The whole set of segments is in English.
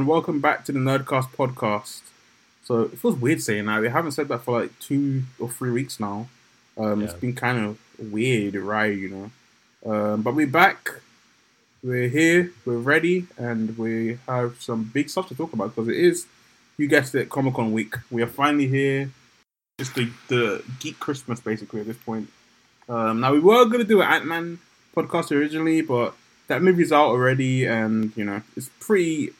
and welcome back to the Nerdcast podcast. So it feels weird saying that. We haven't said that for like two or three weeks now. Um, It's Yeah. been kind of weird, right? You know. Um, but we're back. We're here. We're ready, and we have some big stuff to talk about because it is, you guessed it, Comic Con week. We are finally here. It's the the geek Christmas basically at this point. Um, now we were gonna do an Ant Man podcast originally, but that movie's out already, and you know it's pretty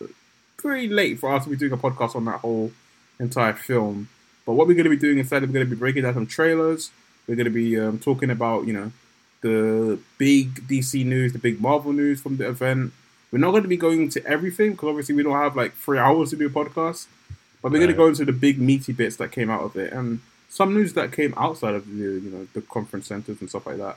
pretty late for us to be doing a podcast on that whole entire film. But what we're going to be doing instead, we're going to be breaking down some trailers. We're going to be um, talking about you know the big DC news, the big Marvel news from the event. We're not going to be going into everything because obviously we don't have like three hours to do a podcast. But we're going to go into the big meaty bits that came out of it and some news that came outside of the you know the conference centers and stuff like that.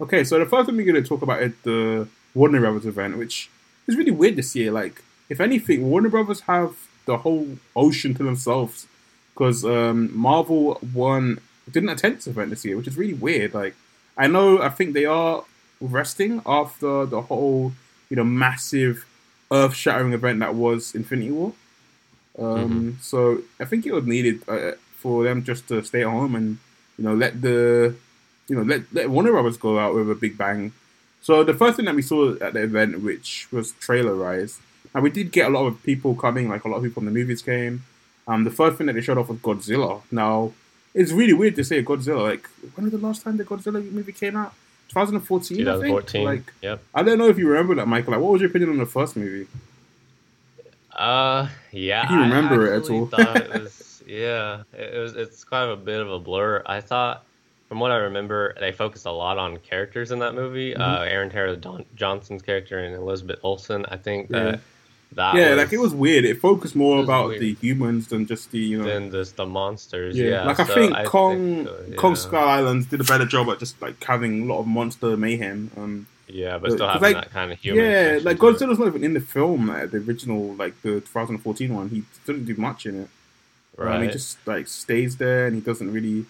Okay, so the first thing we're going to talk about is the Warner Brothers event, which is really weird this year. Like, if anything, Warner Brothers have the whole ocean to themselves because um, Marvel won didn't attend this event this year, which is really weird. Like, I know I think they are resting after the whole you know massive earth shattering event that was Infinity War. Um, So I think it was needed uh, for them just to stay at home and you know let the you know let let Warner Brothers go out with a big bang. So the first thing that we saw at the event, which was trailer rise, and we did get a lot of people coming, like a lot of people from the movies came. Um, the first thing that they showed off was Godzilla. Now it's really weird to say Godzilla. Like when was the last time the Godzilla movie came out? 2014, I think. 2014. Like yep. I don't know if you remember that, Michael. Like, what was your opinion on the first movie? Uh, yeah. Do you I remember it at all? thought it was, yeah, it was. It's kind of a bit of a blur. I thought, from what I remember, they focused a lot on characters in that movie. Mm-hmm. Uh, Aaron Taylor Don- Johnson's character and Elizabeth Olsen. I think Yeah. that that yeah, was, like it was weird. It focused more it about weird. the humans than just the you know. than just the monsters. yeah. Yeah, like I so think Kong, so, yeah. Kong Skull Islands did a better job at just like having a lot of monster mayhem. Um, Yeah, but Uh, still having like, that kind of human. yeah, like. Godzilla's not even in the film, like, the original, like the 2014 one. He didn't do much in it. right? He just like stays there and he doesn't really,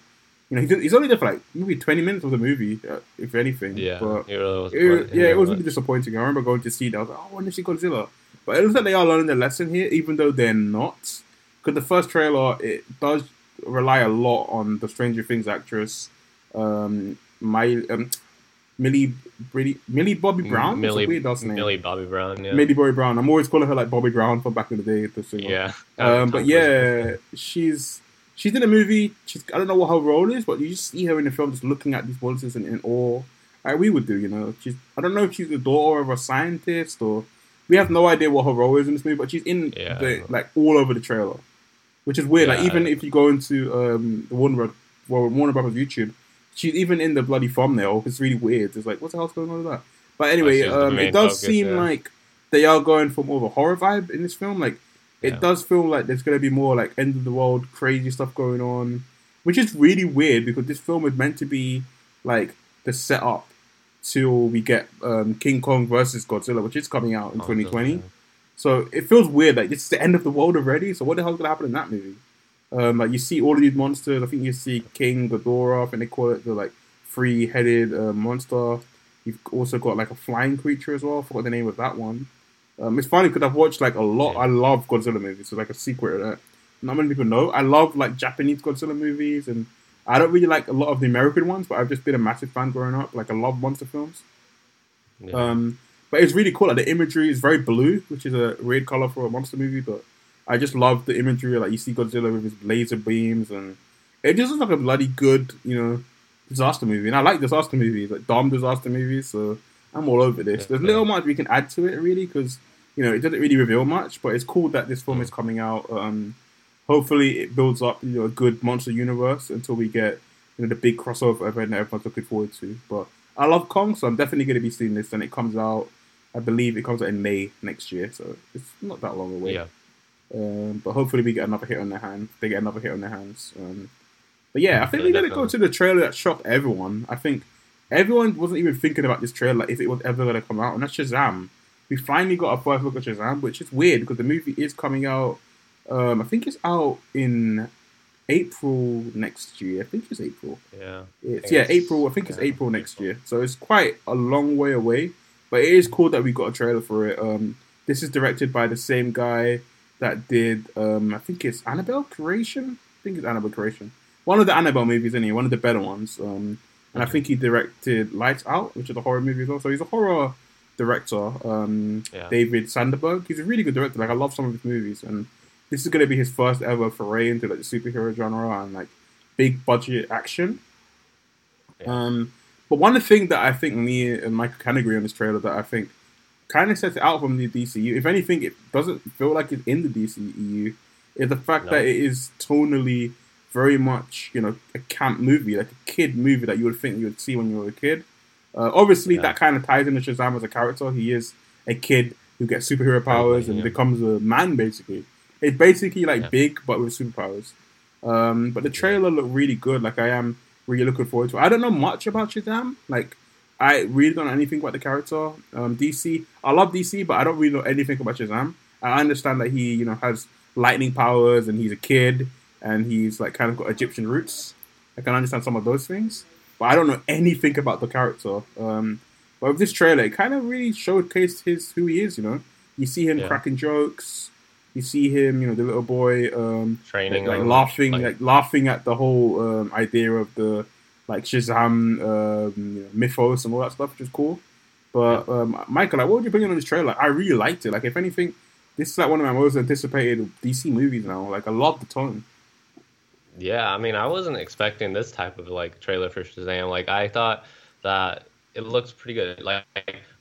you know, he's only there for like maybe 20 minutes of the movie, uh, if anything. yeah, but he really was. it, yeah, it was really really disappointing. I remember going to see that. I was like, oh, I want to see Godzilla. But it looks like they are learning their lesson here, even though they're not. Because the first trailer, it does rely a lot on the Stranger Things actress, um, my, um, Millie, Brady, Millie Bobby Brown. Millie, weird name. Millie Bobby Brown. Yeah, Millie Bobby Brown. I'm always calling her like Bobby Brown from back in the day. The singer. yeah. Um, but yeah, she's she's in a movie. She's I don't know what her role is, but you just see her in the film just looking at these monsters in, in awe, like we would do. You know, she's I don't know if she's the daughter of a scientist or we have no idea what her role is in this movie, but she's in Yeah. the, like all over the trailer, which is weird. Like even if you go into um, the Warner Bros- well, Warner Brothers YouTube, she's even in the bloody thumbnail. It's really weird. It's like what the hell's going on with that? But anyway, um, it does focus, seem yeah. like they are going for more of a horror vibe in this film. Like it Yeah. does feel like there's going to be more like end of the world crazy stuff going on, which is really weird because this film is meant to be like the setup till we get um, King Kong versus Godzilla, which is coming out in Oh, 2020. yeah. So it feels weird. Like it's the end of the world already. So what the hell's going to happen in that movie? Um, like you see all of these monsters. I think you see King Ghidorah. I think they call it the like three-headed uh, monster. You've also got like a flying creature as well. I forgot the name of that one. Um, it's funny because I've watched like a lot. I love Godzilla movies. So like a secret of that. Not many people know. I love like Japanese Godzilla movies, and I don't really like a lot of the American ones. But I've just been a massive fan growing up. Like I love monster films. Yeah. Um, but it's really cool. Like the imagery is very blue, which is a weird color for a monster movie. But I just love the imagery. Like you see Godzilla with his laser beams, and it just looks like a bloody good, you know, disaster movie. And I like disaster movies, like dumb disaster movies. So I'm all over this. There's little much we can add to it, really, because you know it doesn't really reveal much. But it's cool that this film is coming out. Um, hopefully, it builds up, you know, a good monster universe until we get you know the big crossover event that everyone's looking forward to. But I love Kong, so I'm definitely going to be seeing this. And it comes out, I believe it comes out in May next year, so it's not that long away. yeah. Um, but hopefully we get another hit on their hand. They get another hit on their hands. Um, but yeah, I think we're gonna go to the trailer that shocked everyone. I think everyone wasn't even thinking about this trailer if it was ever gonna come out, and that's Shazam. We finally got a first look at Shazam, which is weird because the movie is coming out. Um, I think it's out in April next year. I think it's April. Yeah. It's yeah, it's- April. I think it's April next April. year. So it's quite a long way away. But it is cool that we got a trailer for it. Um, This is directed by the same guy that did, um, I think it's Annabelle Creation. I think it's Annabelle Creation. One of the Annabelle movies, anyway, one of the better ones. Um, and I think he directed Lights Out, which is a horror movie as well. So he's a horror director. Um, Yeah. David Sandberg. He's a really good director. Like I love some of his movies, and this is going to be his first ever foray into like the superhero genre and like big budget action. Yeah. Um, but one thing that I think me and Michael can agree on this trailer that I think kind of sets it out from the DCU. If anything, it doesn't feel like it's in the DCEU. Is the fact No. that it is tonally very much, you know, a camp movie, like a kid movie that you would think you would see when you were a kid. Uh, obviously, Yeah. that kind of ties into Shazam as a character. He is a kid who gets superhero powers and yeah. becomes a man, basically. It's basically like Yeah. big, but with superpowers. Um, but the trailer looked really good. Like I am really looking forward to. it. I don't know much about Shazam. Like I really don't know anything about the character. Um, DC, I love DC, but I don't really know anything about Shazam. I understand that he, you know, has lightning powers and he's a kid and he's like kind of got Egyptian roots. I can understand some of those things, but I don't know anything about the character. Um, but with this trailer, it kind of really showcased his who he is. You know, you see him Yeah. cracking jokes. You see him, you know, the little boy, um, Training like, like laughing, like- like, laughing at the whole um, idea of the like Shazam um, you know, mythos and all that stuff, which is cool. But um, Michael, like, what would you opinion on this trailer? Like, I really liked it. Like, if anything, this is like one of my most anticipated DC movies now. Like, I love the tone. Yeah, I mean, I wasn't expecting this type of like trailer for Shazam. Like, I thought that it looks pretty good. Like,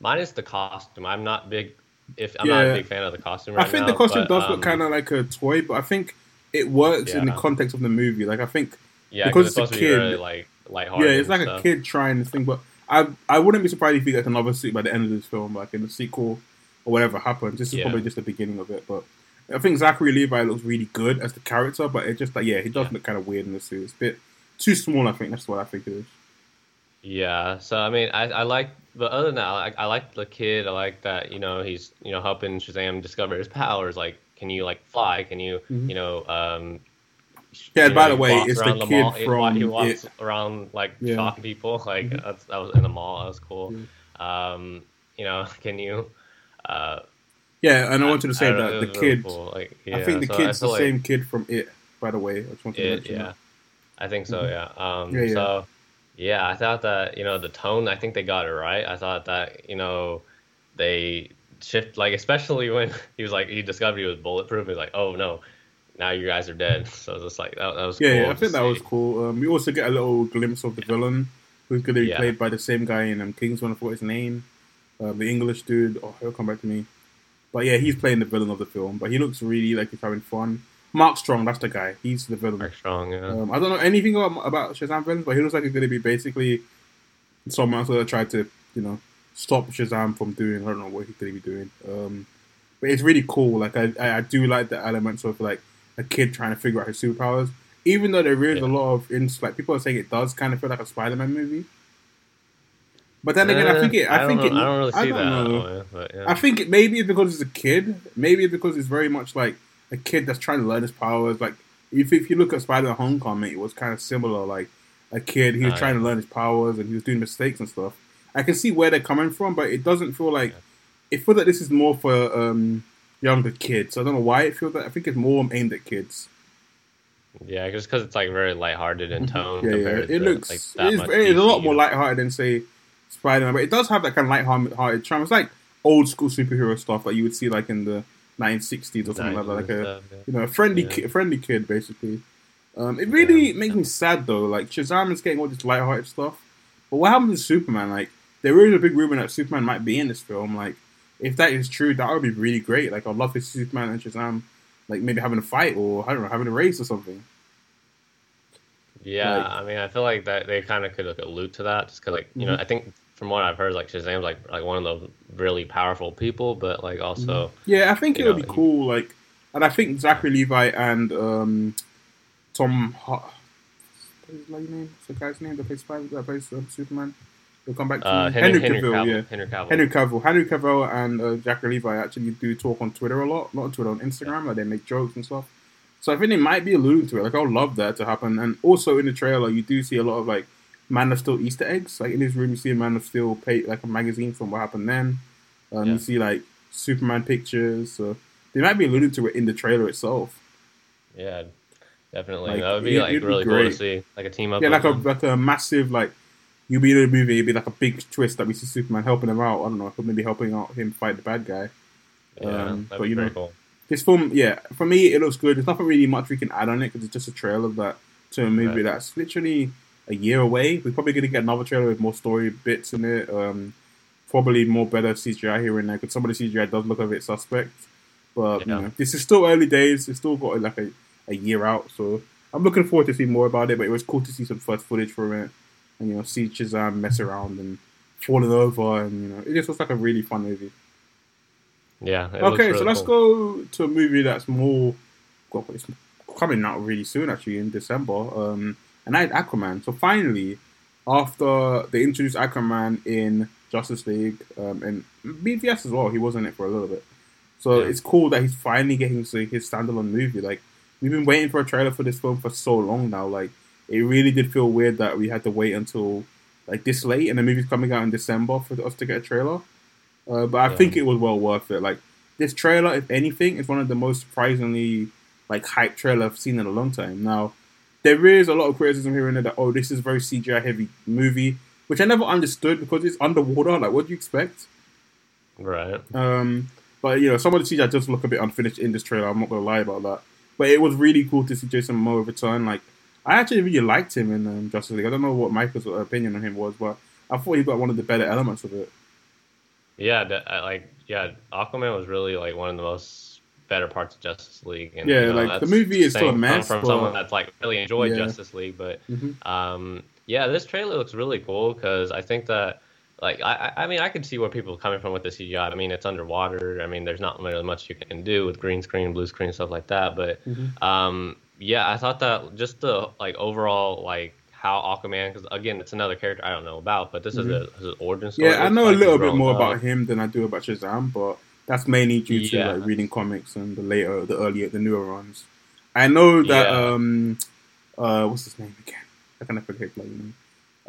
minus the costume, I'm not big. If I'm not a big fan of the costume right I think now, the costume but, does um, look kind of like a toy, but I think it works in the context of the movie. Like, I think yeah, because it's a it's be kid. really like lighthearted. yeah, it's like and a kid trying to think. But I I wouldn't be surprised if he gets another suit by the end of this film, like in the sequel or whatever happens. This is Yeah. probably just the beginning of it. But I think Zachary Levi looks really good as the character, but it just like yeah, he does Yeah. look kind of weird in the suit. It's a bit too small. I think that's what I think it is. Yeah, so I mean, I, I like, but other than that, I, I like the kid. I like that, you know, he's, you know, helping Shazam discover his powers. Like, can you like fly? Can you, Mhm. you know, um, Yeah, you by know, the way, it's the around kid mall. From he walks It. around like Yeah. shocking people. Like Mhm. that's that was in the mall. That was cool. Um, you know, can you? Uh, Yeah, and I wanted to say don't that the was really kid. cool. Like, I think the so kid's the like same kid from It. By the way, I just wanted to It, mention yeah, that. I think so. Mhm. Yeah. Um, Yeah, yeah. So, yeah, I thought that you know the tone. I think they got it right. I thought that you know they shift like especially when he was like he discovered he was bulletproof. He's like, oh no, now you guys are dead. So it's just like that, that was Yeah, cool yeah, I think that was cool. Um, we also get a little glimpse of the villain, who's going to be Yeah. played by the same guy in um, Kingsman. I forgot his name. Uh, the English dude. Oh, he'll come back to me. But yeah, he's playing the villain of the film. But he looks really like he's having fun. Mark Strong, that's the guy. He's the villain. Mark strong. Yeah. Um, I don't know anything about, about Shazam villains, but he looks like he's going to be basically someone else that tried to, you know, stop Shazam from doing. I don't know what he's going to be doing. Um, but it's really cool. Like I, I, I do like the elements of like a kid trying to figure out his superpowers. Even though there is Yeah. a lot of ins like people are saying it does kind of feel like a Spider-Man movie. But then again, I Eh, think it. I, don't think know, it. I don't really see I that. don't know. way, but yeah. I think it, maybe it's because it's a kid. Maybe it's because it's very much like a kid that's trying to learn his powers. Like if if you look at Spider-Man: Homecoming, it was kind of similar. Like a kid, he was trying yeah. to learn his powers and he was doing mistakes and stuff. I can see where they're coming from, but it doesn't feel like it feels like this is more for um, younger kids. I don't know why it feels that. I think it's more aimed at kids. yeah, just because it's like very lighthearted in tone. Mm-hmm. Yeah, yeah. compared It to, looks like, it's, it's a lot more lighthearted than say Spider-Man, but it does have that kind of lighthearted charm. It's like old school superhero stuff that you would see like in the 1960s or something like that, like a yeah. you know, a friendly, Yeah. ki- friendly kid, basically. Um, it really makes me sad though. Like Shazam is getting all this lighthearted stuff, but what happens to Superman? Like there is a big rumor that Superman might be in this film. Like if that is true, that would be really great. Like I'd love to see Superman and Shazam, like maybe having a fight or I don't know, having a race or something. Yeah, Like- I mean, I feel like that they kind of could like, allude to that, just because, like, you know, Mhm. I think from what I've heard, like Shazam's like like one of the really powerful people, but like also, Yeah, I think it would be cool. Like, and I think Zachary Levi and um, Tom. Ho- what is his name? What's the guy's name that plays Spider? That plays uh, Superman. He'll come back to uh. Henry, Henry, Cavill, Cavill, yeah. Henry Cavill, Henry Cavill, Henry Cavill, and uh, Zachary Levi actually do talk on Twitter a lot. Not on Twitter, on Instagram. Like they make jokes and stuff. So I think they might be alluding to it. Like I would love that to happen. And also in the trailer, you do see a lot of like Man of Steel Easter eggs. Like in his room, you see a Man of Steel pay like a magazine from what happened then. Um, Yeah. You see like Superman pictures. So they might be alluding to it in the trailer itself. Yeah, definitely. Like, that would be it- like it'd be really cool great. to see, like a team up. Yeah, like a like a massive like you be in a movie, it'd be like a big twist that we see Superman helping him out. I don't know, maybe helping out him fight the bad guy. yeah, um, but be you know, cool. This film, yeah, for me it looks good. There's nothing really much we can add on it because it's just a trailer that to a movie Right. that's literally a year away. We're probably going to get another trailer with more story bits in it. Um, probably more better CGI here and there because some of the CGI does look a bit suspect. But you know, this is still early days. It's still got like a, a year out, so I'm looking forward to see more about it. But it was cool to see some first footage from it, and you know, see Shazam mess around and falling over, and you know, it just looks like a really fun movie. Yeah. Okay, so really let's cool. go to a movie that's more. It's coming out really soon, actually, in December. Um, and that is Aquaman. So finally, after they introduced Aquaman in Justice League um, and BVS as well, he was in it for a little bit. So Yeah. it's cool that he's finally getting his, his standalone movie. Like we've been waiting for a trailer for this film for so long now. Like it really did feel weird that we had to wait until like this late, and the movie's coming out in December for us to get a trailer. Uh, but I Yeah. think it was well worth it. Like this trailer, if anything, is one of the most surprisingly like hype trailer I've seen in a long time. Now, there is a lot of criticism here and there that oh, this is a very CGI heavy movie, which I never understood because it's underwater. Like, what do you expect? Right. Um, but you know, some of the CGI does look a bit unfinished in this trailer. I'm not gonna lie about that. But it was really cool to see Jason Momoa return. Like, I actually really liked him in um, Justice League. I don't know what Michael's opinion on him was, but I thought he got one of the better elements of it. Yeah. that- Like, yeah, Aquaman was really like one of the most better parts of Justice League. And, Yeah, you know, like, the movie is still a mess, From but- someone that's like really enjoyed Yeah. Justice League, but Mhm. um, yeah, this trailer looks really cool because I think that. Like I, I mean, I could see where people are coming from with the CGI. I mean, it's underwater. I mean, there's not really much you can do with green screen, blue screen, stuff like that. But Mhm. um, yeah, I thought that just the like overall like how Aquaman, because again, it's another character I don't know about, but this is a his origin story. Mm-hmm. Yeah, I know a little bit more up. about him than I do about Shazam, but that's mainly due to Yeah. like reading comics and the later, the earlier, the newer runs. I know that Yeah. um, uh, what's his name again? I kind of forget like name.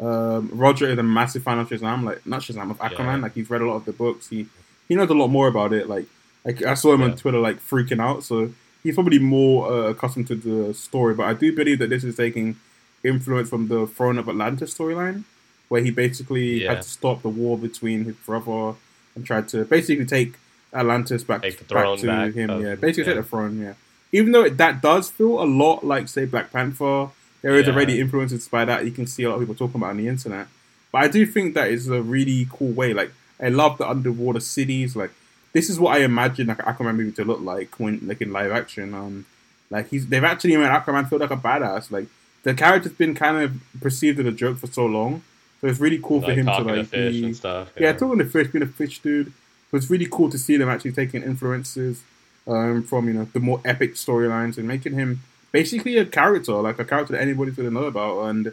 Um, Roger is a massive fan of Shazam, like not Shazam of Aquaman. Yeah. Like he's read a lot of the books. He he knows a lot more about it. Like like I saw him on Twitter like freaking out. So he's probably more uh, accustomed to the story. But I do believe that this is taking influence from the Throne of Atlantis storyline, where he basically Yeah. had to stop the war between his brother and tried to basically take Atlantis back, back to back him. of- yeah, basically yeah. take the throne. Yeah, even though it, that does feel a lot like say Black Panther. There is Yeah. already influences by that. You can see a lot of people talking about on the internet. But I do think that is a really cool way. Like I love the underwater cities. Like this is what I imagine like an Aquaman movie to look like when like in live action. Um, like he's they've actually made Aquaman feel like a badass. Like the character's been kind of perceived as a joke for so long, so it's really cool for him to like fish be, and stuff. yeah, talking to fish, being a fish dude. So it's really cool to see them actually taking influences um, from you know the more epic storylines and making him basically a character, like a character that anybody's gonna know about. And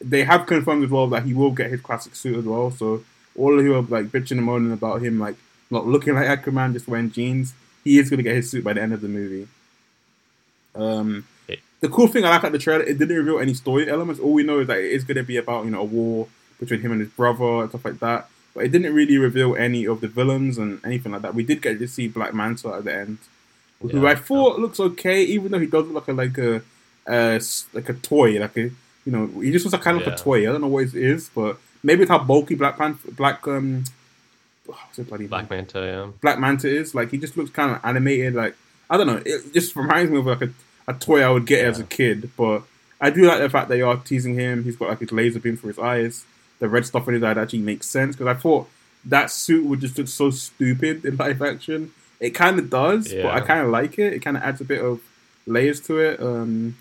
they have confirmed as well that he will get his classic suit as well. So all of you are like bitching and moaning about him like not looking like Aquaman, just wearing jeans. He is gonna get his suit by the end of the movie. Um, the cool thing I like about the trailer, it didn't reveal any story elements. All we know is that it is gonna be about you know a war between him and his brother and stuff like that. But it didn't really reveal any of the villains and anything like that. We did get to see Black Manta at the end, who I thought looks okay, even though he does look like a like a, s- like a toy, like a you know he just looks like kind of like a toy. I don't know what it is, but maybe it's how bulky Black Panther, Black um, what's it bloody Black? Manta, yeah. Black Manta is. Like he just looks kind of animated. Like I don't know. It just reminds me of like a, a toy I would get as a kid. But I do like the fact that they are teasing him. He's got like his laser beam for his eyes. The red stuff in his eye actually makes sense because I thought that suit would just look so stupid in live action. It kind of does, but I kind of like it. It kind of adds a bit of layers to it. Um,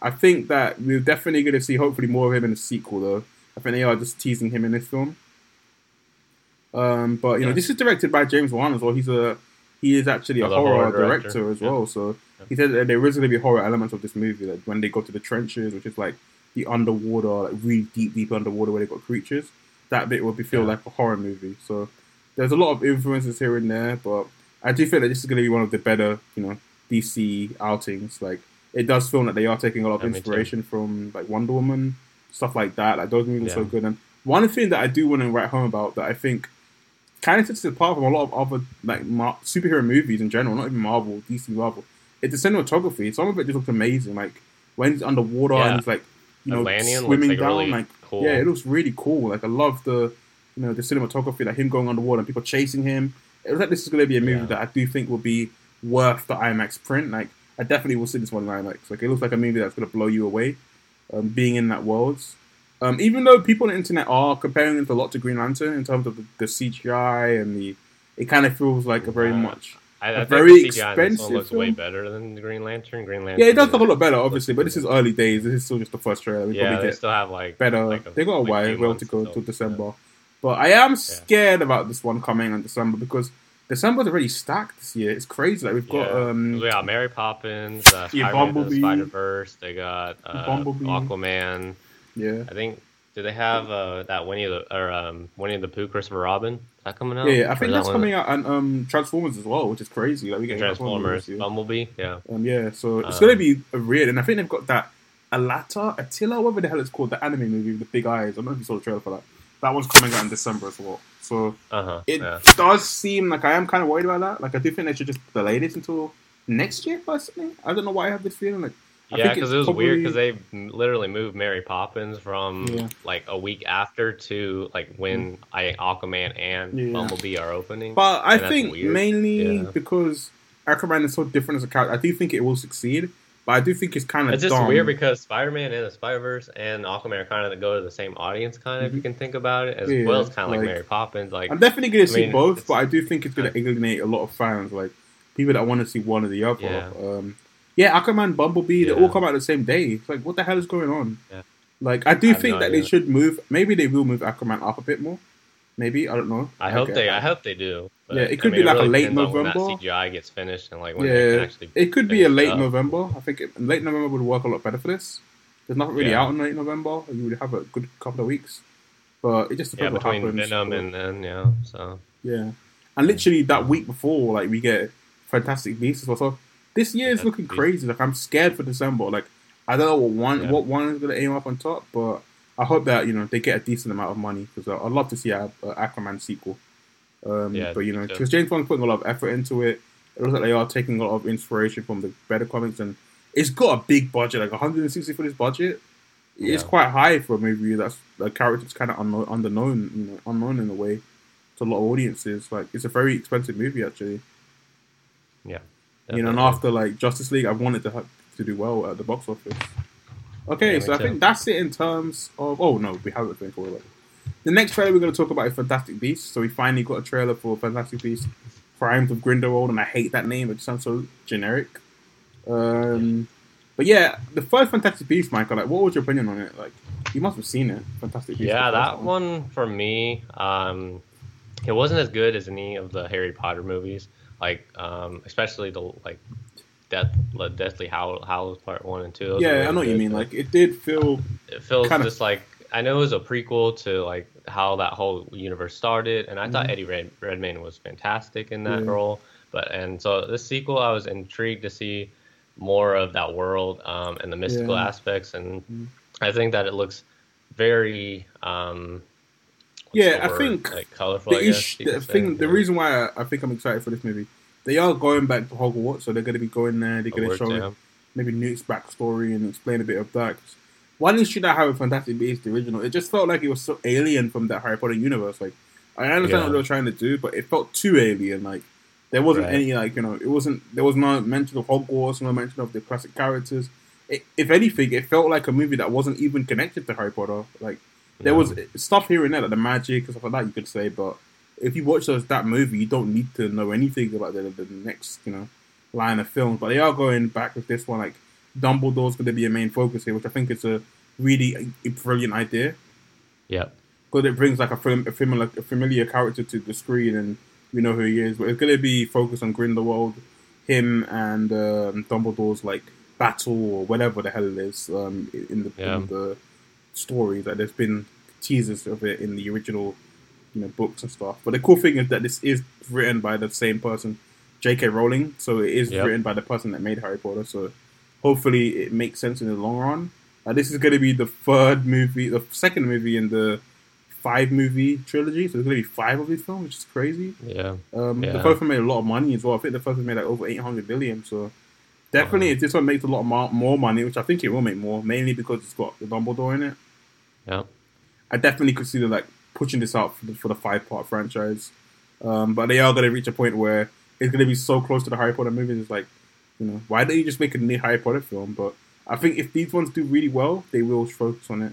I think that we're definitely going to see hopefully more of him in the sequel, though. I think they are just teasing him in this film. Um, but you know, this is directed by James Wan as well. He's a he is actually a a horror, horror director. director. as Yeah. well. So he said that there is going to be horror elements of this movie, like when they go to the trenches, which is like the underwater, like really deep, deep underwater where they got creatures. That bit would be feel Yeah. like a horror movie. So there's a lot of influences here and there, but I do feel that this is going to be one of the better, you know, DC outings. Like it does feel that they are taking a lot of Yeah, inspiration from like Wonder Woman, stuff like that. Like those movies are so good. And one thing that I do want to write home about that I think kind of sets it apart from a lot of other like Mar- superhero movies in general, not even Marvel, DC, Marvel. It's the cinematography. Some of it just looks amazing. Like when he's underwater Yeah. and he's like, you know, Atlantean swimming like, down. really like, cool. yeah, it looks really cool. Like I love the, you know, the cinematography, like him going underwater and people chasing him. It was like this is going to be a movie Yeah. that I do think will be worth the IMAX print. Like I definitely will see this one in IMAX. Like it looks like a movie that's going to blow you away. Um, being in that world. Um, even though people on the internet are comparing it a lot to Green Lantern in terms of the, the CGI and the, it kind of feels like a very much. I, I a think very the CGI in this one expensive looks way better than the Green Lantern. Green Lantern. Yeah, it does look a lot better, obviously, but this is early days. This is still just the first trailer. We Yeah, probably they still have like better. like a- they got a like while well to go still, till yeah. December. But I am scared about this one coming in December because December's already stacked this year. It's crazy. Like we've got Yeah. um, we got Mary Poppins, uh, Yeah, Bumblebee. Spider Verse. They got uh, Bumblebee. Aquaman. yeah, I think. Do they have uh, that Winnie the or um, Winnie the Pooh, Christopher Robin? That coming out? yeah. I think that's that coming out and um, Transformers as well, which is crazy. Like we get Transformers. Bumblebee. Yeah. Um, yeah, so it's Um, gonna be a weird, and I think they've got that Alata, Attila, whatever the hell it's called, the anime movie with the big eyes. I don't know if you saw the trailer for that. That one's coming out in December as well. So Uh huh. it Yeah. does seem like I am kind of worried about that. Like I do think they should just delay this until next year. Personally, I don't know why I have this feeling. Like Yeah, because it was weird because they literally moved Mary Poppins from Yeah. like a week after to like when I Aquaman and Yeah. Bumblebee are opening. But I think mainly Yeah. because Aquaman is so different as a character, I do think it will succeed. But I do think it's kind of It's just dumb. weird because Spider-Man and the Spider-Verse and Aquaman are kind of go to the same audience, kind of if you can think about it, as Mm-hmm. Well as kind of like, like- Mary Poppins. Like, I'm definitely going to see mean, both, but I do think it's going to alienate a lot of fans, like people that want to see one or the other. Um, yeah, Aquaman, Bumblebee, they all come out the same day. It's like, what the hell is going on? Yeah. Like, I do I think no that they should move. Maybe they will move Aquaman up a bit more. Maybe I don't know. I hope Okay. they, I hope they do. But, Yeah, it I could mean, be like a late on when November. that CGI gets finished and like when they can Yeah, actually. it could be a late up. November. I think it, late November would work a lot better for this. There's nothing really Yeah. out in late November. You would have a good couple of weeks, but it just depends Yeah, depends what between happens. Venom and then yeah, so Yeah, and literally that week before, like we get Fantastic Beasts as well. So this year is looking crazy. Like I'm scared for December. Like I don't know what one Yeah. what one is going to aim up on top, but I hope that you know they get a decent amount of money because I'd love to see a, a Aquaman sequel. Um, Yeah, but you know, because James Wan's putting a lot of effort into it. It looks like they are taking a lot of inspiration from the better comics, and it's got a big budget, like 160 for this budget. It's Yeah. quite high for a movie that's the character's kind of unknown, you know, unknown in a way to a lot of audiences. Like it's a very expensive movie actually. yeah. You know, and after like Justice League, I wanted to have, to do well at the box office. Okay, Yeah, so me I think that's it in terms of. Oh no, we haven't been forward. The next trailer we're going to talk about is Fantastic Beasts. So we finally got a trailer for Fantastic Beasts: Crimes of Grindelwald, and I hate that name. It sounds so generic. Um, but yeah, the first Fantastic Beasts, Michael. Like, what was your opinion on it? Like, you must have seen it. Fantastic Beasts. Yeah, the first that one for me, um, it wasn't as good as any of the Harry Potter movies. Like, um, especially the like Death, like Deathly Hallow, Hallows Part One and Two. Yeah, really I know what you mean. Like, it did feel. it feels kinda- just like I know it was a prequel to like how that whole universe started, and I thought Eddie Red, Redmayne was fantastic in that Mm-hmm. Yeah. role. But and so this sequel, I was intrigued to see more of that world um, and the mystical Yeah. aspects, and Mhm. I think that it looks very. Um, Yeah, I think like colorful. the I guess ish, the thing, the reason why I, I think I'm excited for this movie, they are going back to Hogwarts, so they're going to be going there. They're going to show yeah. maybe Newt's backstory and explain a bit of that. 'Cause Why didn't she not have a Fantastic Beasts the original? It just felt like it was so alien from that Harry Potter universe. Like I understand Yeah. what they were trying to do, but it felt too alien. Like there wasn't Right. any like you know, it wasn't there was no mention of Hogwarts, no mention of the classic characters. It, if anything, it felt like a movie that wasn't even connected to Harry Potter. Like there was eh, stuff here and there, like the magic and stuff like that, you could say, but if you watch those, that movie, you don't need to know anything about the, the next, you know, line of films. But they are going back with this one. Like Dumbledore's going to be a main focus here, which I think is a really a brilliant idea Yep. because it brings like a, fam- a familiar a familiar character to the screen, and we know who he is. But it's going to be focused on Grindelwald, him and um, Dumbledore's like battle or whatever the hell it is um, in the Yeah. in the stories. Like there's been teasers of it in the original, you know, books and stuff. But the cool thing is that this is written by the same person, J.K. Rowling. So it is Yep. written by the person that made Harry Potter. So hopefully it makes sense in the long run. Uh, this is going to be the third movie, the second movie in the five movie trilogy, so there's gonna be five of these films, which is crazy. Yeah. Um, Yeah. The first one made a lot of money as well. I think the first one made like over 800 billion. So definitely, Uh-huh. if this one makes a lot more, more money, which I think it will make more, mainly because it's got the Dumbledore in it. Yeah. I definitely could see them like pushing this out for the, for the five part franchise. Um, but they are going to reach a point where it's going to be so close to the Harry Potter movies. It's like, you know, why don't you just make a new Harry Potter film? But I think if these ones do really well, they will focus on it.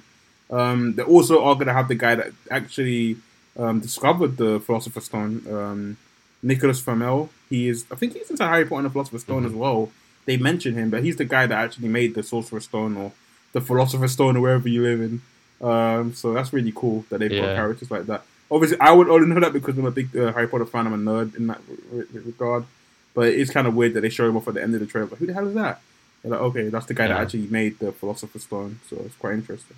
Um, they also are going to have the guy that actually um, discovered the Philosopher's Stone, um, Nicholas Flamel. He is, I think he's into Harry Potter and the Philosopher's Stone as well. They mention him, but he's the guy that actually made the Sorcerer's Stone or the Philosopher's Stone or wherever you live in. Um, so that's really cool that they've got characters like that. Obviously, I would only know that because I'm a big uh, Harry Potter fan. I'm a nerd in that re- re- regard. But it's kind of weird that they show him off at the end of the trailer. Like, who the hell is that? You're like, okay, that's the guy that actually made the Philosopher's Stone. So it's quite interesting.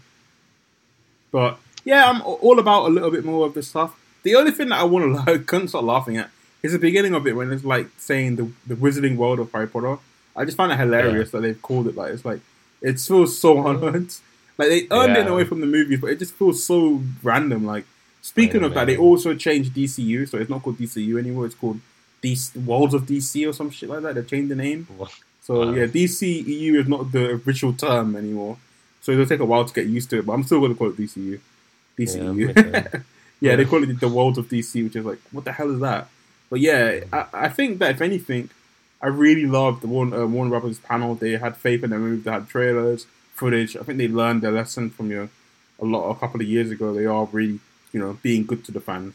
But yeah, I'm all about a little bit more of this stuff. The only thing that I want to like, couldn't stop laughing at is the beginning of it when it's like saying the the Wizarding World of Harry Potter. I just find it hilarious that they've called it like it's like it feels so unearned. Like they earned it away from the movies, but it just feels so random. Like speaking Yeah, of that, they also changed DCU, so it's not called DCU anymore. It's called DC Worlds of DC or some shit like that. They changed the name. So Wow. yeah, DCEU is not the official term anymore. So it'll take a while to get used to it, but I'm still going to call it DCU. DCU. Yeah, Yeah, okay. they call it the World of DC, which is like, what the hell is that? But yeah, I, I think that if anything, I really loved the Warner, uh, Warner Brothers panel. They had faith in the movie. They had trailers, footage. I think they learned their lesson from you know, a lot a couple of years ago. They are really you know being good to the fans.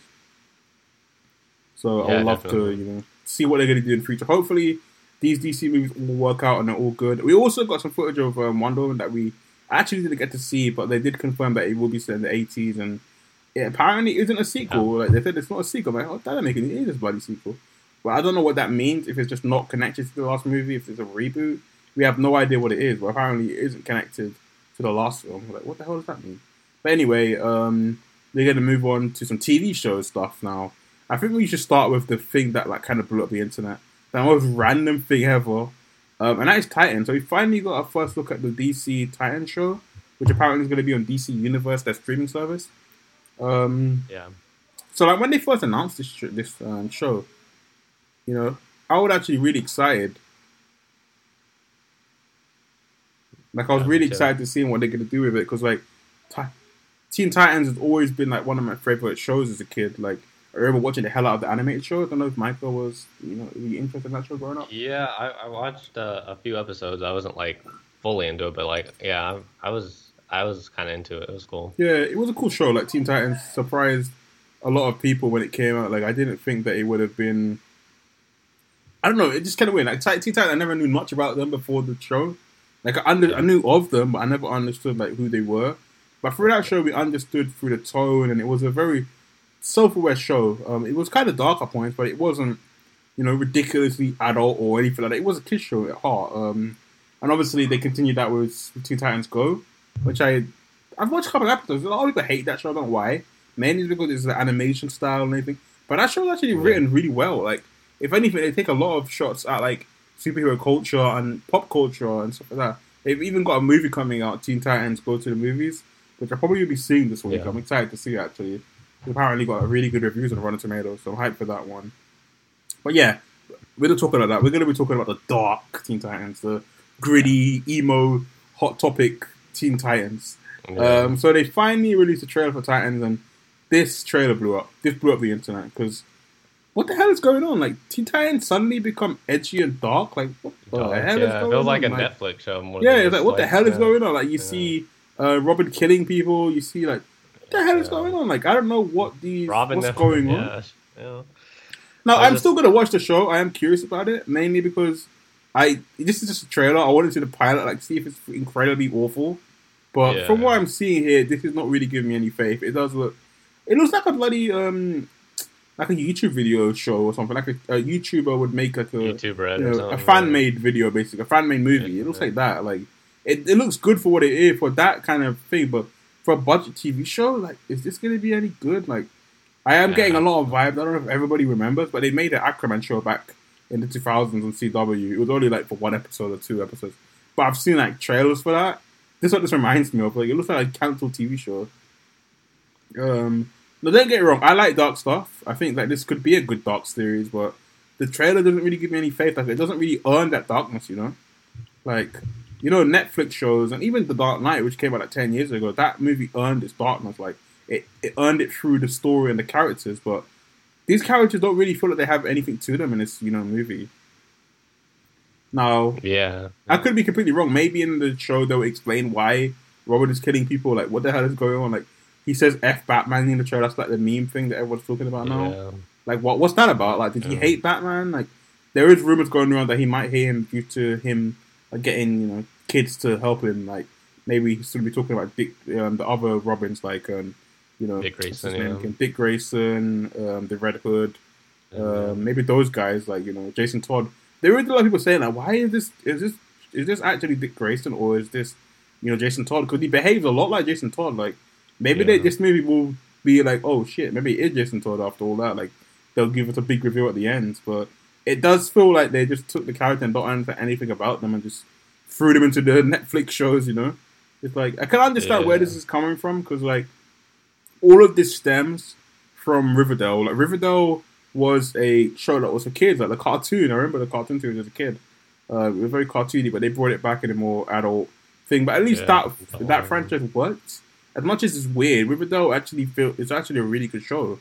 So I would love definitely. to you know see what they're going to do in the future. Hopefully, these DC movies will work out and they're all good. We also got some footage of um, Wonder Woman that we actually didn't get to see, but they did confirm that it will be set in the 80s and it apparently isn't a sequel. Like they said, it's not a sequel. Like, oh, that doesn't make any. It is a bloody sequel. But I don't know what that means. If it's just not connected to the last movie, if it's a reboot, we have no idea what it is. But apparently, it isn't connected to the last film. We're like, what the hell does that mean? But anyway, um, they're gonna move on to some TV show stuff now. I think we should start with the thing that like kind of blew up the internet, the most random thing ever, um, and that is Titan. So we finally got our first look at the DC Titan show, which apparently is going to be on DC Universe, their streaming service. Um, Yeah. so like when they first announced this sh- this um, show, you know, I was actually really excited. Like I was Yeah, really excited to see what they're gonna do with it because like, Ti- Teen Titans has always been like one of my favorite shows as a kid. Like I remember watching the hell out of the animated show. I don't know if Michael was you know really interested in that show growing up. Yeah, I, I watched uh, a few episodes. I wasn't like fully into it, but like, yeah, I, I was I was kind of into it. It was cool. Yeah, it was a cool show. Like Teen Titans surprised a lot of people when it came out. Like I didn't think that it would have been. I don't know. It just kind of weird. Like Teen Titans, I never knew much about them before the show. Like I, under, I knew of them, but I never understood like who they were. But through that show, we understood through the tone, and it was a very self-aware show. Um, it was kind of dark at points, but it wasn't, you know, ridiculously adult or anything like that. It was a kids show at heart. Um, and obviously they continued that with Teen Titans Go, which I I've watched a couple of episodes. A lot of people hate that show. I don't know why. Mainly because it's the animation style and everything. But that show is actually written really well. Like, if anything, they take a lot of shots at like superhero culture and pop culture and stuff like that. They've even got a movie coming out, Teen Titans Go to the Movies, which I probably will be seeing this week. Yeah. I'm excited to see it, actually. It's apparently got really good reviews on Rotten Tomatoes, so I'm hyped for that one. But yeah, we're not talking about that. We're going to be talking about the dark Teen Titans, the gritty, emo, hot topic Teen Titans. Yeah. Um, so they finally released a trailer for Titans, and this trailer blew up. This blew up the internet because what the hell is going on? Like Teen Titans suddenly become edgy and dark. Like what the Dark, hell yeah, is it going feels on? like a Like, Netflix show. More yeah, it's like what the hell is uh, going on? Like you yeah. see uh, Robin killing people. You see like what the hell is going on? Like I don't know what these Robin, what's going on. yeah, yeah. No, I I'm just- still gonna watch the show. I am curious about it, mainly because I this is just a trailer. I wanted to see the pilot, like see if it's incredibly awful. But Yeah. from what I'm seeing here, this is not really giving me any faith. It does look, it looks like a bloody um, like a YouTube video show or something. Like a, a YouTuber would make like a YouTube Red you know, a fan made video, basically a fan made movie. Yeah, it looks yeah. like that. Like it, it looks good for what it is for that kind of thing. But for a budget TV show, like is this gonna be any good? Like I am getting a lot of vibes. I don't know if everybody remembers, but they made an Aquaman show back in the 2000s on CW. It was only like for one episode or two episodes, but I've seen like trailers for that. This is what this reminds me of. Like it looks like a cancelled TV show. Um, no, don't get me wrong. I like dark stuff. I think like this could be a good dark series, but the trailer doesn't really give me any faith. Like it doesn't really earn that darkness, you know. Like you know, Netflix shows and even The Dark Knight, which came out like ten years ago, that movie earned its darkness. Like it, it earned it through the story and the characters, but these characters don't really feel like they have anything to them in this, you know, movie. Now, yeah, I could be completely wrong. Maybe in the show they'll explain why Robin is killing people. Like, what the hell is going on? Like, he says "F Batman" in the trailer. That's like the meme thing that everyone's talking about now. Yeah. Like, what what's that about? Like, did he hate Batman? Like, there is rumors going around that he might hate him due to him like, getting you know kids to help him. Like, maybe he's going to be talking about Dick, um, the other Robins, like um, you know, Dick Grayson, yeah. Dick Grayson, um, the Red Hood. Um, maybe those guys, like you know, Jason Todd. There were a lot of people saying like, why is this? Is this? Is this actually Dick Grayson or is this, you know, Jason Todd? Because he behaves a lot like Jason Todd. Like maybe they, Yeah. this movie will be like, oh shit, maybe it is Jason Todd after all that. Like they'll give us a big reveal at the end, but it does feel like they just took the character and don't understand anything about them and just threw them into the Netflix shows. You know, it's like I can understand where this is coming from because like all of this stems from Riverdale. Like Riverdale was a show that was for kids, like the cartoon. I remember the cartoon series as a kid. Uh, it was very cartoony, but they brought it back in a more adult thing. But at least Yeah, that that franchise worked. As much as it's weird, Riverdale actually feel it's actually a really good show.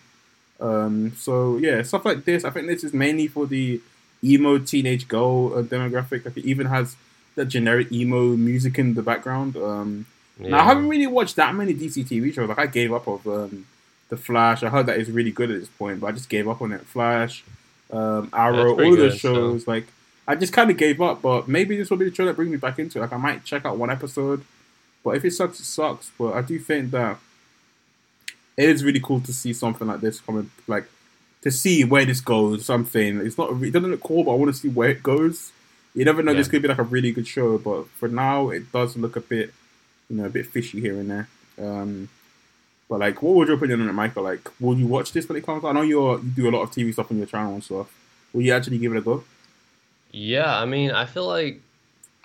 Um, so yeah, stuff like this. I think this is mainly for the emo teenage girl uh, demographic. Like it even has the generic emo music in the background. Um, now, I haven't really watched that many DC TV shows. Like I gave up of um, the Flash. I heard that it's really good at this point, but I just gave up on it. Flash, um, Arrow, all those good, so- shows. Like I just kind of gave up. But maybe this will be the show that brings me back into it. Like I might check out one episode, but if it sucks, it sucks. But I do think that it is really cool to see something like this coming. Like to see where this goes. Something. It's not. It doesn't look cool, but I want to see where it goes. You never know. This could be like a really good show, but for now, it does look a bit you know, a bit fishy here and there. Um, but like, what would your opinion on it, Michael? Like, will you watch this when it comes out? I know you're, you do a lot of TV stuff on your channel and stuff. Will you actually give it a go? Yeah, I mean, I feel like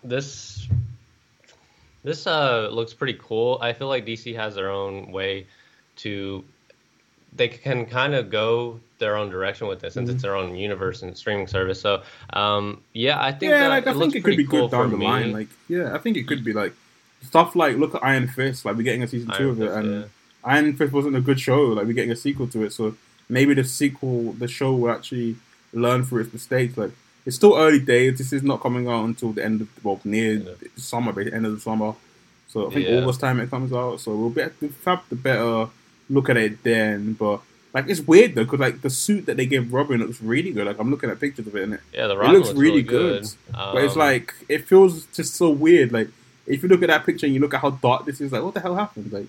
this this uh looks pretty cool. I feel like DC has their own way to they can kind of go their own direction with this since Mm-hmm. it's their own universe and streaming service. So, um, yeah, I think yeah, that like I it think it could be cool good down the me. line. Like, yeah, I think it could be like stuff like look at Iron Fist. Like, we're getting a season two Iron of it, and yeah. Iron Fist wasn't a good show. Like, we're getting a sequel to it, so maybe the sequel, the show will actually learn through its mistakes. Like, it's still early days. This is not coming out until the end of well, near Yeah. the summer, basically, end of the summer. So I think Yeah. August time it comes out. So we'll be we'll have the better look at it then. But like, it's weird though, because like the suit that they gave Robin looks really good. Like, I'm looking at pictures of it, and it Yeah, the it looks looks really good. good. but it's Um, like it feels just so weird. Like if you look at that picture and you look at how dark this is, like what the hell happened? Like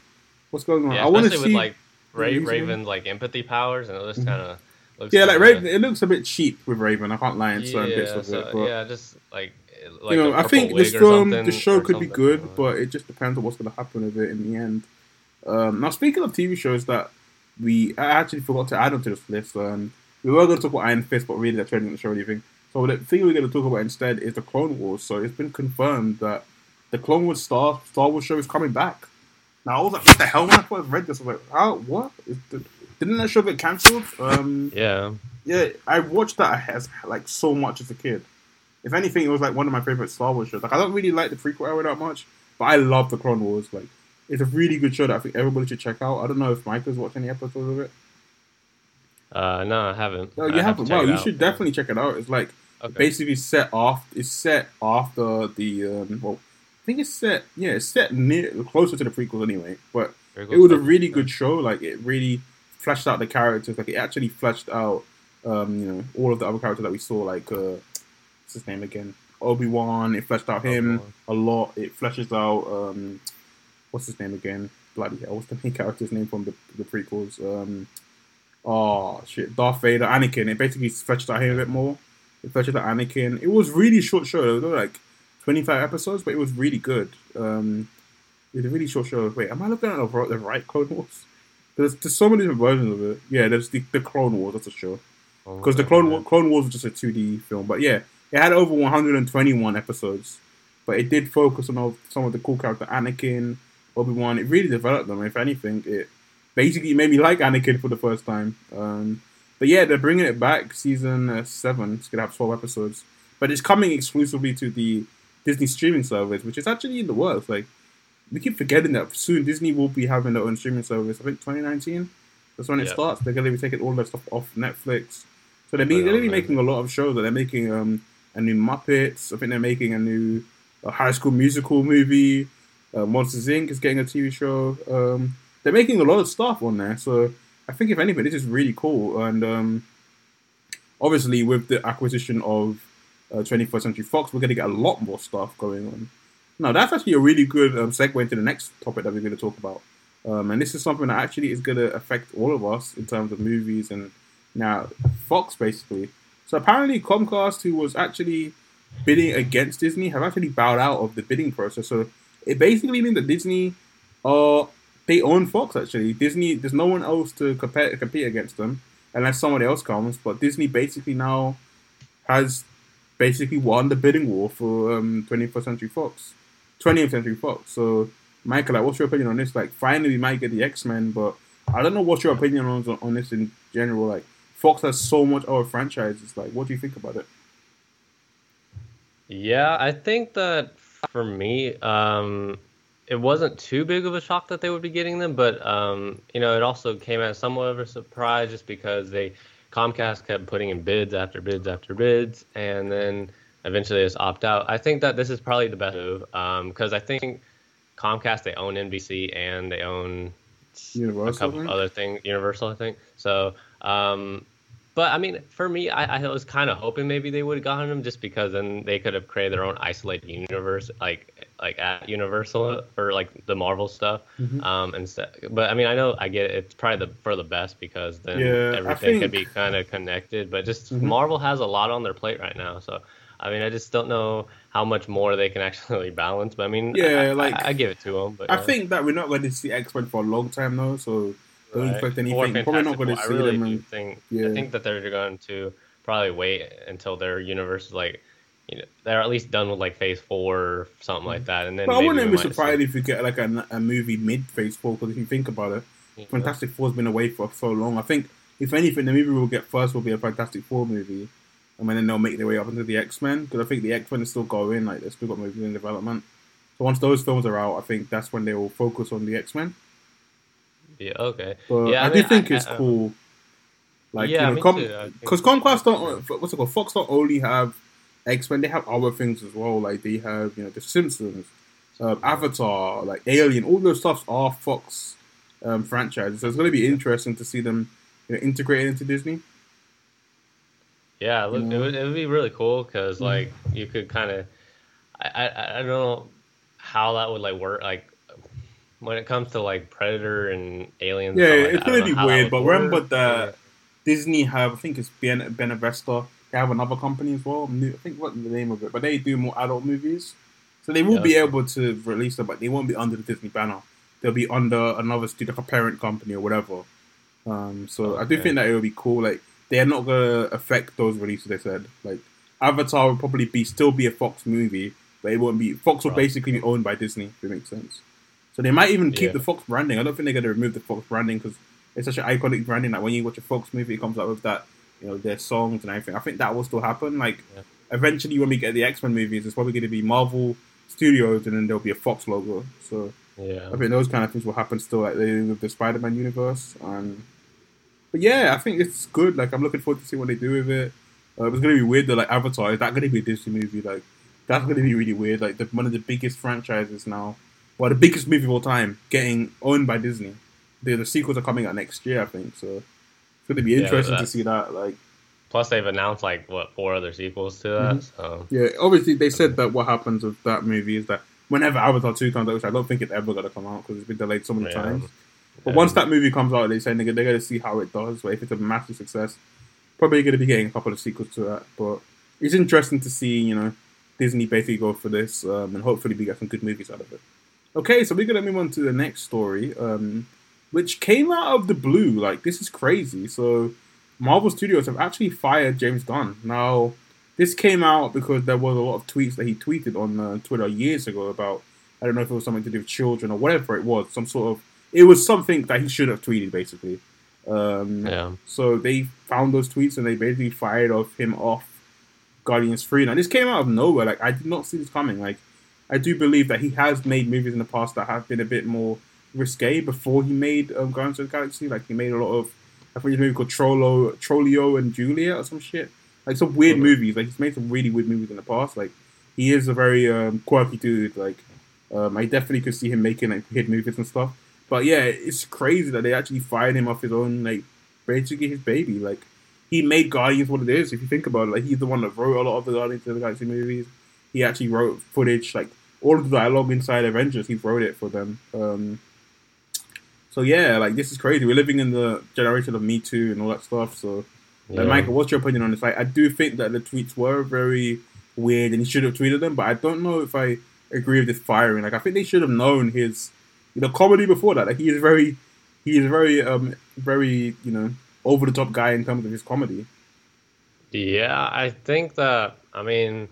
what's going on? yeah, I want to see. like Ra-. Raven's like empathy powers, and it just Mhm. kind of looks yeah, like Raven, it looks a bit cheap with Raven. I can't lie in certain bits Yeah, of so, it, but yeah, just like like you know, I think this film, the show could be good, but it just depends on what's going to happen with it in the end. Um, now, speaking of TV shows that we I actually forgot to add onto this list, um, we were going to talk about Iron Fist, but really that's really not show anything. So the thing we're going to talk about instead is the Clone Wars. So it's been confirmed that the Clone Wars Star Star Wars show is coming back. Now I was like, what the hell? When I first read this, I was like, how? What? Is the, didn't that show get cancelled? Um, yeah, yeah, I watched that as like so much as a kid. If anything, it was like one of my favorite Star Wars shows. Like I don't really like the prequel era that much, but I love the Clone Wars. Like it's a really good show that I think everybody should check out. I don't know if Mike has watched any episodes of it. uh, no, I haven't. No, you have to haven't. check Well, you should definitely check it out. It's like Okay. basically set off. It's set after the um, well, I think it's set. Yeah, it's set near closer to the prequels anyway. But it was a really good show. Like it really fleshed out the characters. Like it actually fleshed out, um, you know, all of the other characters that we saw. Like uh, what's his name again? Obi Wan. It fleshed out him a lot. It fleshes out um, what's his name again? Bloody hell! What's the main character's name from the the prequels? Um, oh shit, Darth Vader, Anakin. It basically fleshed out him a bit more. It fleshed out Anakin. It was really short show. It was like twenty five episodes, but it was really good. Um, it was a really short show. Wait, am I looking at the, the right Clone Wars? There's, there's so many different versions of it. Yeah, there's the, the Clone Wars. That's a show. Oh, Because the okay, Clone. War, Clone Wars was just a 2D film, but yeah, it had over 121 episodes. But it did focus on some of the cool character Anakin, Obi Wan. It really developed them. If anything, it basically made me like Anakin for the first time. Um, but yeah, they're bringing it back. Season uh, seven. It's gonna have twelve episodes, but it's coming exclusively to the Disney streaming service, which is actually in the works. Like we keep forgetting that soon Disney will be having their own streaming service. I think 2019. That's when it Yep. starts. They're gonna be taking all their stuff off Netflix. So they're, be, Right they're on, gonna be making a lot of shows. That they're making um, a new Muppets. I think they're making a new uh, High School Musical movie. Uh, Monsters Inc. is getting a TV show. Um, they're making a lot of stuff on there. So I think if anything, this is really cool. And um, obviously, with the acquisition of uh, 21st Century Fox, we're going to get a lot more stuff going on. Now, that's actually a really good um, segue into the next topic that we're going to talk about. Um, and this is something that actually is going to affect all of us in terms of movies and now Fox, basically. So apparently, Comcast, who was actually bidding against Disney, have actually bowed out of the bidding process. So it basically means that Disney are they own Fox. Actually, Disney there's no one else to compare, compete against them unless somebody else comes. But Disney basically now has basically won the bidding war for um, 21st Century Fox, 20th Century Fox. So, Michael, like, what's your opinion on this? Like, finally, we might get the X Men, but I don't know what's your opinion on on this in general. Like, Fox has so much other franchises. Like, what do you think about it? Yeah, I think that for me, um, it wasn't too big of a shock that they would be getting them, but um, you know, it also came as somewhat of a surprise just because they Comcast kept putting in bids after bids after bids, and then eventually just opt out. I think that this is probably the best move because I think Comcast they own NBC and they own a Universal. I couple think? other things, Universal, I think. So, um, but I mean, for me, I, I was kind of hoping maybe they would have gotten them just because then they could have created their own isolated universe, like like at Universal for like the Marvel stuff. Mhm. Um, instead, but I mean, I know I get it, it's probably the for the best because then Yeah, everything could be kind of connected. But just Mhm. Marvel has a lot on their plate right now, so. I mean, I just don't know how much more they can actually balance. But I mean, Yeah, I, like, I, I give it to them. But I yeah. think that we're not going to see X Men for a long time though, so don't Right. expect anything. Probably not going to see I really them. And, think Yeah. I think that they're going to probably wait until their universe is like you know they're at least done with like Phase Four or something like mm-hmm. that, and then. but I wouldn't be might see- surprised if we get like a, a movie mid Phase Four. Because if you think about it, Yeah. Fantastic Four's been away for so long. I think if anything, the movie we'll get first will be a Fantastic Four movie, and then they'll make their way up into the X Men. Because I think the X Men is still going. Like they've still got movies in development. So once those films are out, I think that's when they will focus on the X Men. Yeah. Okay. But Yeah, I, I do think I- it's I- cool. Like Yeah, you know, Com-. Because Comcast don't what's it called? Fox don't only have X Men; they have other things as well. Like they have you know The Simpsons, um, Avatar, like Alien. All those stuffs are Fox um, franchises. So it's going to be interesting to see them you know, integrated into Disney. Yeah, look, it would it would be really cool because Mhm. like you could kind of, I, I I don't know how that would like work like. When it comes to like Predator and Aliens, Yeah, like it's that, gonna be know how that weird, would but remember work. that Disney have I think it's Ben Buena Vista. They have another company as well. I think what's the name of it, but they do more adult movies. So they will Yeah. be able to release them, but they won't be under the Disney banner. They'll be under another studio, like a parent company or whatever. Um, so I do think that it will be cool. Like they're not gonna affect those releases. They said like Avatar will probably be still be a Fox movie, but it won't be. Fox will Right. basically be owned by Disney. If it makes sense. So they might even keep Yeah. the Fox branding. I don't think they're going to remove the Fox branding because it's such an iconic branding that when you watch a Fox movie, it comes out with that, you know, their songs and everything. I think that will still happen. Like, Yeah. eventually, when we get the X Men movies, it's probably going to be Marvel Studios and then there'll be a Fox logo. So yeah, I think those kind of things will happen still, like they do with the Spider Man universe. And but yeah, I think it's good. Like, I'm looking forward to see what they do with it. Uh, it's going to be weird though. Like Avatar, is that going to be a Disney movie? Like, that's going to be really weird. Like, the, one of the biggest franchises now, well, the biggest movie of all time, getting owned by Disney. The, the sequels are coming out next year, I think. So it's going to be Yeah, interesting to see that. Like, Plus, they've announced like what four other sequels to that. Mhm. So yeah, obviously they said that what happens with that movie is that whenever Avatar two comes out, which I don't think it's ever to come out because it's been delayed so many Yeah. times. But Yeah. once that movie comes out, they say they're, they're going to see how it does. But if it's a massive success, probably going to be getting a couple of sequels to that. But it's interesting to see, you know, Disney basically go for this, um, and hopefully we get some good movies out of it. Okay, so we're going to move on to the next story, um, which came out of the blue. Like this is crazy. So Marvel Studios have actually fired James Gunn. Now, this came out because there was a lot of tweets that he tweeted on uh, Twitter years ago about I don't know if it was something to do with children or whatever it was, some sort of it was something that he should have tweeted basically. Um, Yeah. So they found those tweets and they basically fired off him off Guardians Three. Now this came out of nowhere. Like I did not see this coming. Like I do believe that he has made movies in the past that have been a bit more risque before he made um, Guardians of the Galaxy. Like he made a lot of I think he's movie called Trollo, Trollio and Julia or some shit. Like some weird Mhm. movies. Like he's made some really weird movies in the past. Like he is a very um, quirky dude. Like um, I definitely could see him making like hit movies and stuff. But yeah, it's crazy that they actually fired him off his own like basically his baby. Like he made Guardians what it is. If you think about it, like he's the one that wrote a lot of the Guardians of the Galaxy movies. He actually wrote footage like all of the dialogue inside Avengers. He wrote it for them. Um, so yeah, like this is crazy. We're living in the generation of Me Too and all that stuff. So, like, Yeah. Michael, what's your opinion on this? Like, I do think that the tweets were very weird, and he should have tweeted them. But I don't know if I agree with this firing. Like, I think they should have known his, you know, comedy before that. Like, he is very, he is very, um, very, you know, over the top guy in terms of his comedy. Yeah, I think that I mean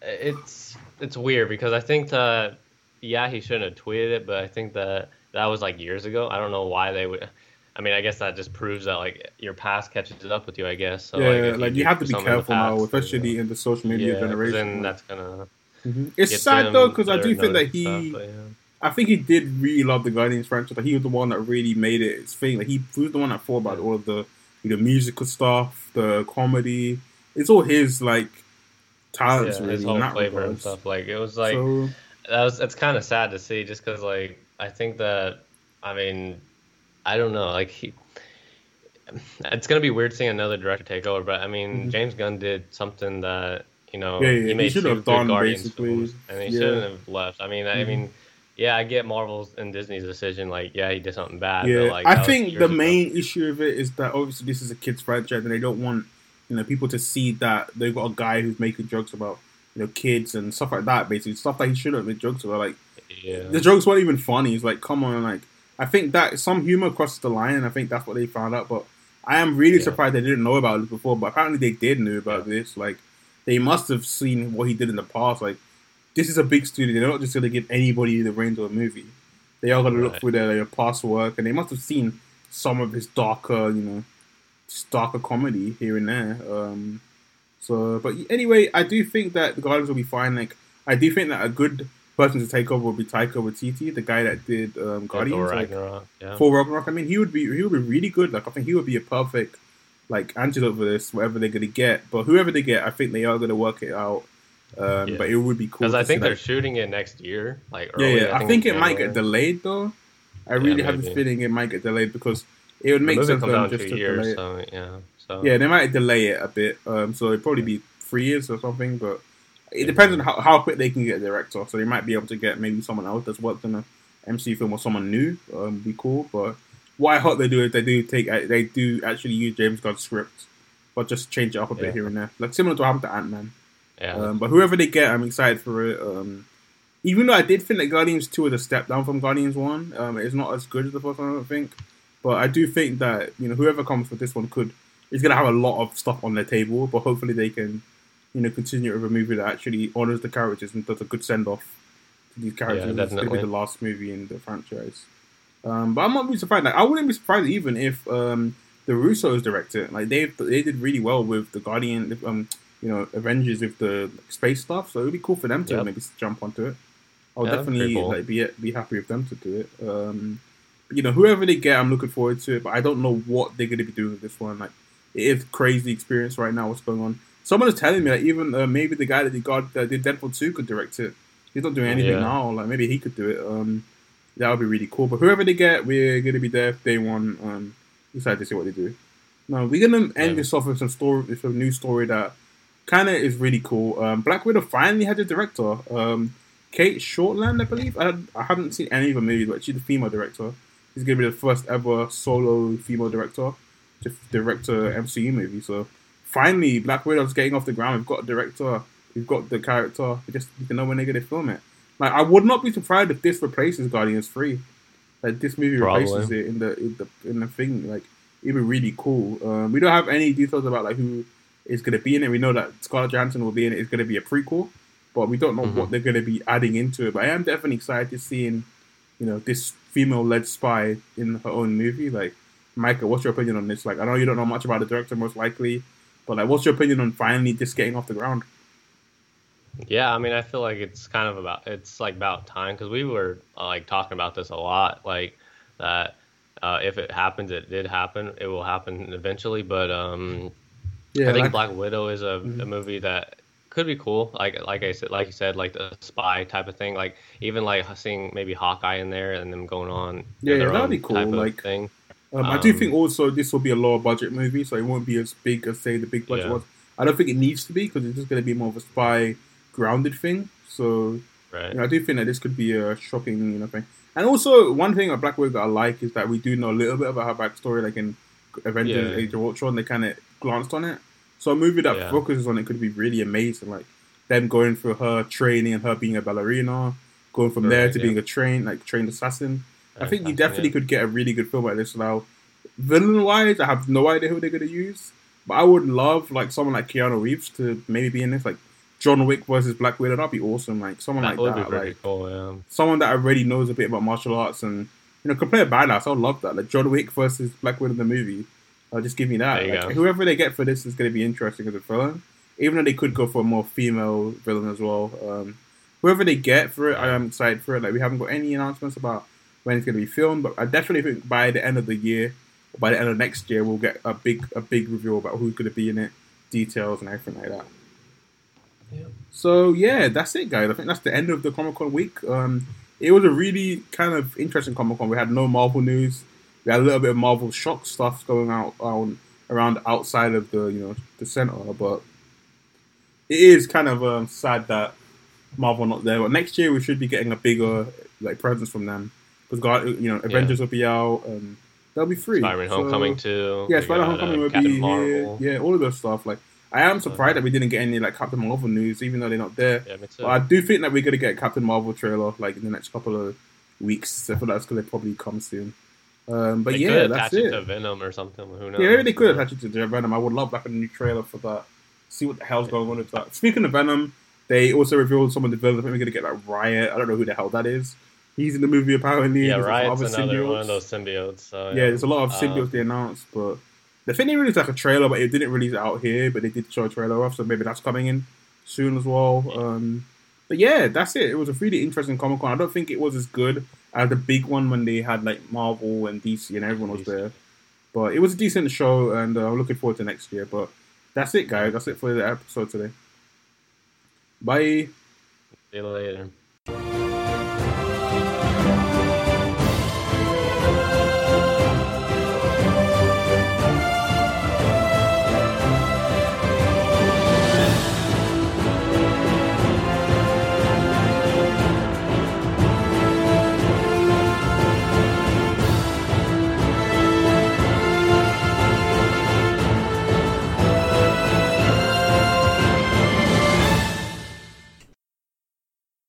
it's it's weird because I think that yeah, he shouldn't have tweeted it, but I think that that was like years ago. I don't know why they would I mean, I guess that just proves that like your past catches up with you, I guess. So, yeah, if like, do you have to be something in the careful now, past, especially in the social media yeah, generation. Then that's gonna Mhm. It's sad though because I do think that he. stuff, but, yeah. I think he did really love the Guardians franchise. Like he was the one that really made it his thing. Like he, he was the one that thought about all of the you know musical stuff, the comedy. It's all his like talents yeah, really his whole flavor and stuff. Like it was like so that was it's kind of sad to see just because like i think that i mean i don't know like he it's gonna be weird seeing another director take over but i mean Mhm. james gunn did something that you know Yeah, yeah, he he made should two have guardians basically. films, and he Yeah. shouldn't have left i mean i Mhm. mean yeah i get marvel's and disney's decision like yeah he did something bad yeah, but like I think the ago. main issue of it is that obviously this is a kids franchise and they don't want you know people to see that they've got a guy who's making jokes about you know kids and stuff like that. Basically, stuff that he shouldn't make jokes about. Like yeah the jokes weren't even funny. It's like, come on, like I think that some humor crosses the line, and I think that's what they found out. But I am really Yeah. surprised they didn't know about this before. But apparently they did know about this. Like they must have seen what he did in the past. Like this is a big studio. They're not just going to give anybody the reins of a movie. They are going to look through their, their past work, and they must have seen some of his darker, you know, darker comedy here and there. Um, so, but anyway, I do think that the Guardians will be fine. Like, I do think that a good person to take over would be Taika Waititi, the guy that did um, Yeah, Guardians. Thor like, Ragnarok, yeah. for Ragnarok. I mean, he would be he would be really good. Like, I think he would be a perfect like antidote for this, whatever they're gonna get. But whoever they get, I think they are gonna work it out. Um, Yeah. But it would be cool because I think they're that- shooting it next year like yeah, early, yeah. I think in it might get delayed though. I Yeah, really have this maybe. feeling it might get delayed because it would make sense for them just to years delay it. so yeah so Yeah, they might delay it a bit. Um, so it'd probably be three years or something. But it depends on how, how quick they can get a director. So they might be able to get maybe someone else that's worked in a MC film or someone new. Um, be cool. But what I hope they do is they do take they do actually use James Gunn's script, but just change it up a bit Yeah. here and there, like similar to what happened to Ant Man. yeah Um, but whoever they get, I'm excited for it. Um, even though I did think that Guardians Two is a step down from Guardians One, um, it's not as good as the first one. I don't think, but I do think that you know whoever comes with this one could is going to have a lot of stuff on their table. But hopefully they can, you know, continue with a movie that actually honors the characters and does a good send off to these characters. it's going to be the last movie in the franchise. Um, but I'm not really surprised. Like, I wouldn't be surprised even if um, the Russos directed. Like they they did really well with the Guardian, um, you know, Avengers with the space stuff. So it'd be cool for them to Yep. maybe jump onto it. I'll Yeah, definitely cool. like be be happy with them to do it. Um, you know, whoever they get, I'm looking forward to it. But I don't know what they're going to be doing with this one. Like it is crazy experience right now. What's going on? Someone is telling me that even uh, maybe the guy that did God that did Deadpool two could direct it. He's not doing anything Yeah. now. Like maybe he could do it. Um, that would be really cool. But whoever they get, we're gonna be there day one. Um, excited to see what they do. Now we're gonna end Yeah. this off with some story, with a new story that kind of is really cool. Um, Black Widow finally had a director. Um, Cate Shortland, I believe. I, I haven't seen any of her movies, but she's the female director. She's gonna be the first ever solo female director to direct a MCU movie. So finally, Black Widow's getting off the ground. We've got a director. We've got the character. We just need to know when they're gonna film it. Like I would not be surprised if this replaces Guardians Three. Like this movie Probably. replaces it in the in the in the thing. Like it'd be really cool. Um, we don't have any details about like who is going to be in it. We know that Scarlett Johansson will be in it. It's going to be a prequel, but we don't know Mhm. what they're going to be adding into it. But I am definitely excited to seeing you know, this female-led spy in her own movie. Like, Micah, what's your opinion on this? Like, I know you don't know much about the director, most likely, but like, what's your opinion on finally just getting off the ground? Yeah, I mean, I feel like it's kind of about it's like about time because we were uh, like talking about this a lot, like that. Uh, if it happens, it did happen. It will happen eventually, but um, Yeah, I think like- Black Widow is a, Mhm. a movie that could be cool. Like like I said, like you said, like the spy type of thing. Like even like seeing maybe Hawkeye in there and them going on. Yeah, yeah, that'd be cool, like- thing. Um, I do Um, think also this will be a lower budget movie, so it won't be as big as say the big budget Yeah. was. I don't think it needs to be because it's just going to be more of a spy grounded thing. So Right. you know, I do think that this could be a shocking you know thing. And also one thing about Black Widow that I like is that we do know a little bit about her backstory, like in Avengers: Yeah. Age of Ultron. They kind of glanced on it. So a movie that Yeah. focuses on it could be really amazing. Like them going through her training and her being a ballerina, going from there to yeah. being a trained like trained assassin. I think you definitely yeah. could get a really good film like this now. Villain wise, I have no idea who they're gonna use, but I would love like someone like Keanu Reeves to maybe be in this, like John Wick versus Black Widow. That'd be awesome. Like someone That like would that, be like cool. Yeah. someone that already knows a bit about martial arts and you know can play a badass. I would love that. Like John Wick versus Black Widow in the movie. Uh, just give me that. Like, whoever they get for this is gonna be interesting as a villain, even though they could go for a more female villain as well. Um, whoever they get for it, I am excited for it. Like we haven't got any announcements about when it's going to be filmed, but I definitely think by the end of the year, or by the end of next year, we'll get a big a big reveal about who's going to be in it, details and everything like that. Yeah. So yeah, that's it, guys. I think that's the end of the Comic Con week. Um, it was a really kind of interesting Comic Con. We had no Marvel news. We had a little bit of Marvel shock stuff going out on around outside of the you know the center, but it is kind of um, sad that Marvel not there. But next year we should be getting a bigger like presence from them because God, you know, Avengers will be out and they'll be free. Spider-Man So- Homecoming too. yeah, Spider got, Homecoming uh, will Captain be Marvel. here. Yeah, all of those stuff. Like, I am surprised that we didn't get any like Captain Marvel news, even though they're not there. Yeah. But I do think that we're gonna get a Captain Marvel trailer like in the next couple of weeks. I feel that's gonna probably come soon. Um, but they yeah, could that's attach it. it. to Venom or something. Who knows? Yeah, maybe they could attach it to Venom. I would love like a new trailer for that. See what the hell's going on with that. Speaking of Venom, they also revealed some of the villains. I think we're gonna get like Riot. I don't know who the hell that is. He's in the movie apparently. Yeah, Riot's other another one symbiotes. of those symbiotes. So, Yeah, there's a lot of Um, symbiotes they announced, but the thing they released like a trailer, but it didn't release it out here. But they did show a trailer off, so maybe that's coming in soon as well. Um, but yeah, that's it. It was a really interesting Comic Con. I don't think it was as good as the big one when they had like Marvel and DC and everyone was there. But it was a decent show, and uh, I'm looking forward to next year. But that's it, guys. That's it for the episode today. Bye. See you later.